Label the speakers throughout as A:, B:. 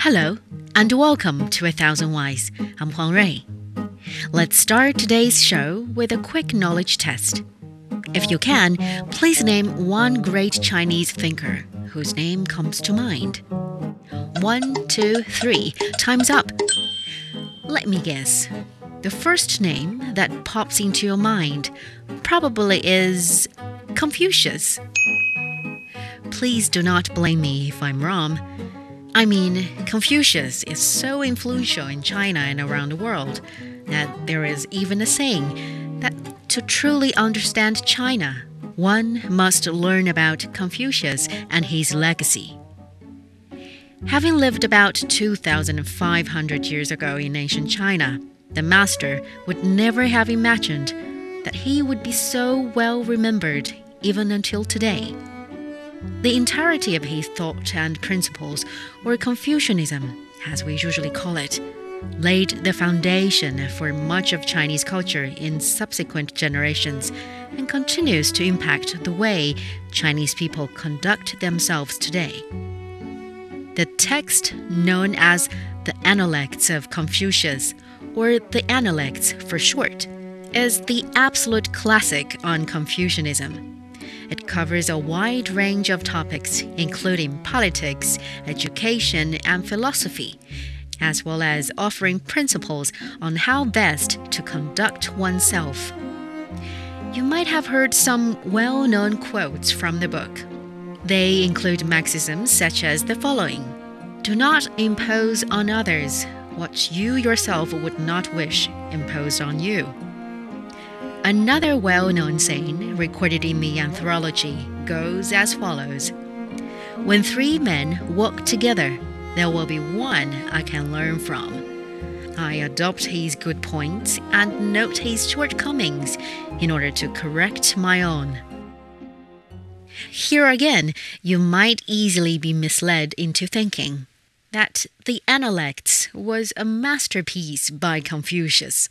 A: Hello, and welcome to A Thousand Whys. I'm Huang Rui. Let's start today's show with a quick knowledge test. If you can, please name one great Chinese thinker whose name comes to mind. One, two, three. Time's up. Let me guess. The first name that pops into your mind probably is Confucius. Please do not blame me if I'm wrong. I mean, Confucius is so influential in China and around the world that there is even a saying that to truly understand China, one must learn about Confucius and his legacy. Having lived about 2,500 years ago in ancient China, the master would never have imagined that he would be so well remembered even until today. The entirety of his thought and principles, or Confucianism, as we usually call it, laid the foundation for much of Chinese culture in subsequent generations and continues to impact the way Chinese people conduct themselves today. The text, known as the Analects of Confucius, or the Analects for short, is the absolute classic on Confucianism. It covers a wide range of topics, including politics, education, and philosophy, as well as offering principles on how best to conduct oneself. You might have heard some well known quotes from the book. They include maxims such as the following Do not impose on others what you yourself would not wish imposed on you. Another well known saying recorded in the anthology goes as follows When three men walk together, there will be one I can learn from. I adopt his good points and note his shortcomings in order to correct my own. Here again, you might easily be misled into thinking that the Analects was a masterpiece by Confucius.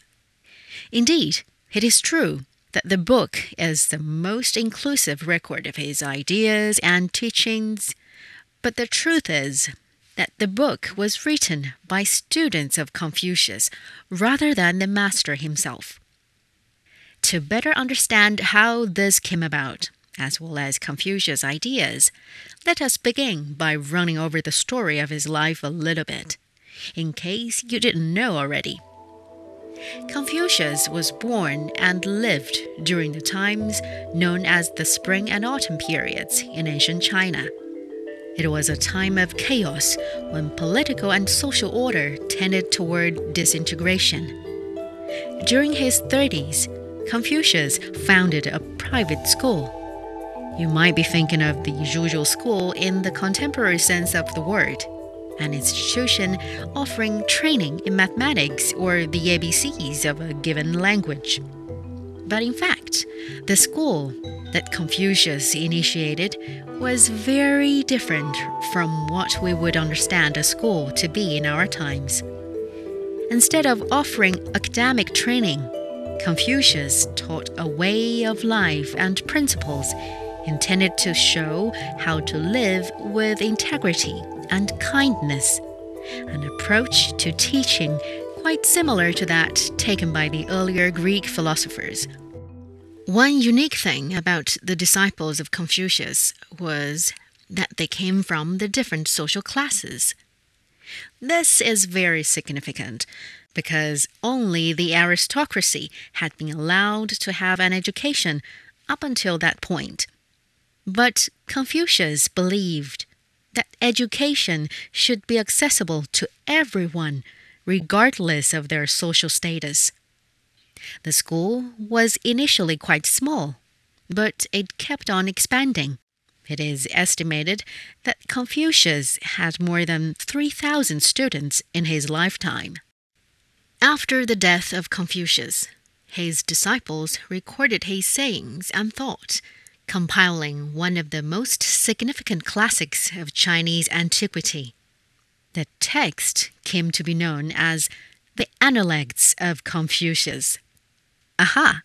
A: Indeed, it is true that the book is the most inclusive record of his ideas and teachings, but the truth is that the book was written by students of Confucius rather than the master himself. To better understand how this came about, as well as Confucius' ideas, let us begin by running over the story of his life a little bit, in case you didn't know already. Confucius was born and lived during the times known as the Spring and Autumn periods in ancient China. It was a time of chaos when political and social order tended toward disintegration. During his 30s, Confucius founded a private school. You might be thinking of the usual school in the contemporary sense of the word an institution offering training in mathematics or the ABCs of a given language. But in fact, the school that Confucius initiated was very different from what we would understand a school to be in our times. Instead of offering academic training, Confucius taught a way of life and principles intended to show how to live with integrity and kindness, an approach to teaching quite similar to that taken by the earlier Greek philosophers. One unique thing about the disciples of Confucius was that they came from the different social classes. This is very significant because only the aristocracy had been allowed to have an education up until that point. But Confucius believed that education should be accessible to everyone, regardless of their social status. The school was initially quite small, but it kept on expanding. It is estimated that Confucius had more than 3,000 students in his lifetime. After the death of Confucius, his disciples recorded his sayings and thoughts compiling one of the most significant classics of Chinese antiquity. The text came to be known as the Analects of Confucius. Aha!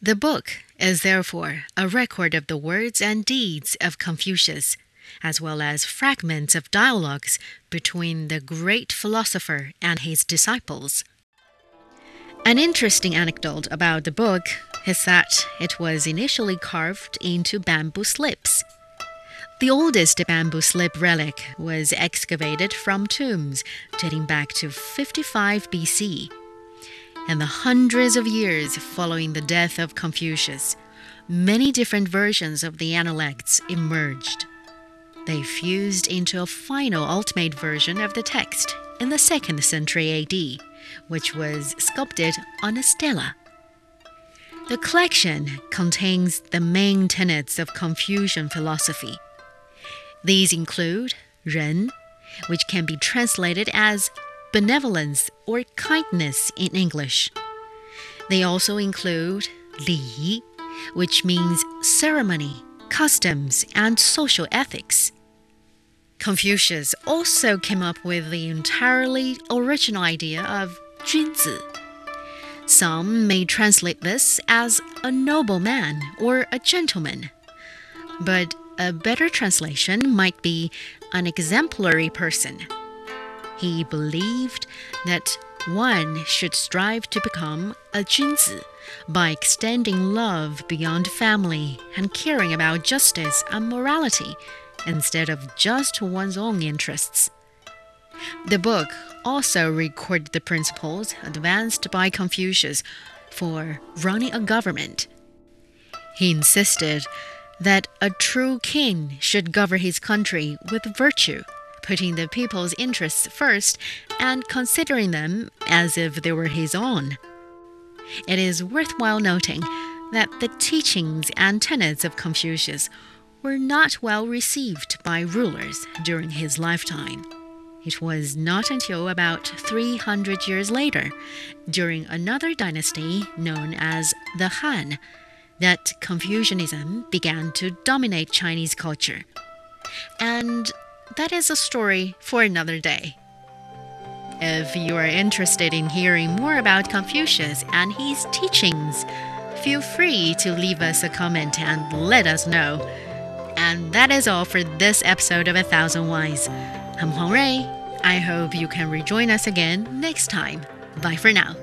A: The book is therefore a record of the words and deeds of Confucius, as well as fragments of dialogues between the great philosopher and his disciples. An interesting anecdote about the book is that it was initially carved into bamboo slips. The oldest bamboo slip relic was excavated from tombs dating back to 55 BC. In the hundreds of years following the death of Confucius, many different versions of the Analects emerged. They fused into a final ultimate version of the text in the 2nd century AD, which was sculpted on a stela. The collection contains the main tenets of Confucian philosophy. These include Ren, which can be translated as benevolence or kindness in English. They also include Li, which means ceremony, customs, and social ethics. Confucius also came up with the entirely original idea of 君子. Some may translate this as a noble man or a gentleman, but a better translation might be an exemplary person. He believed that one should strive to become a 君子 by extending love beyond family and caring about justice and morality instead of just one's own interests. The book also recorded the principles advanced by Confucius for running a government. He insisted that a true king should govern his country with virtue, putting the people's interests first and considering them as if they were his own. It is worthwhile noting that the teachings and tenets of Confucius were not well received by rulers during his lifetime. It was not until about 300 years later, during another dynasty known as the Han, that Confucianism began to dominate Chinese culture. And that is a story for another day. If you are interested in hearing more about Confucius and his teachings, feel free to leave us a comment and let us know. And that is all for this episode of A Thousand Whys. I'm Huang Rui. I hope you can rejoin us again next time. Bye for now.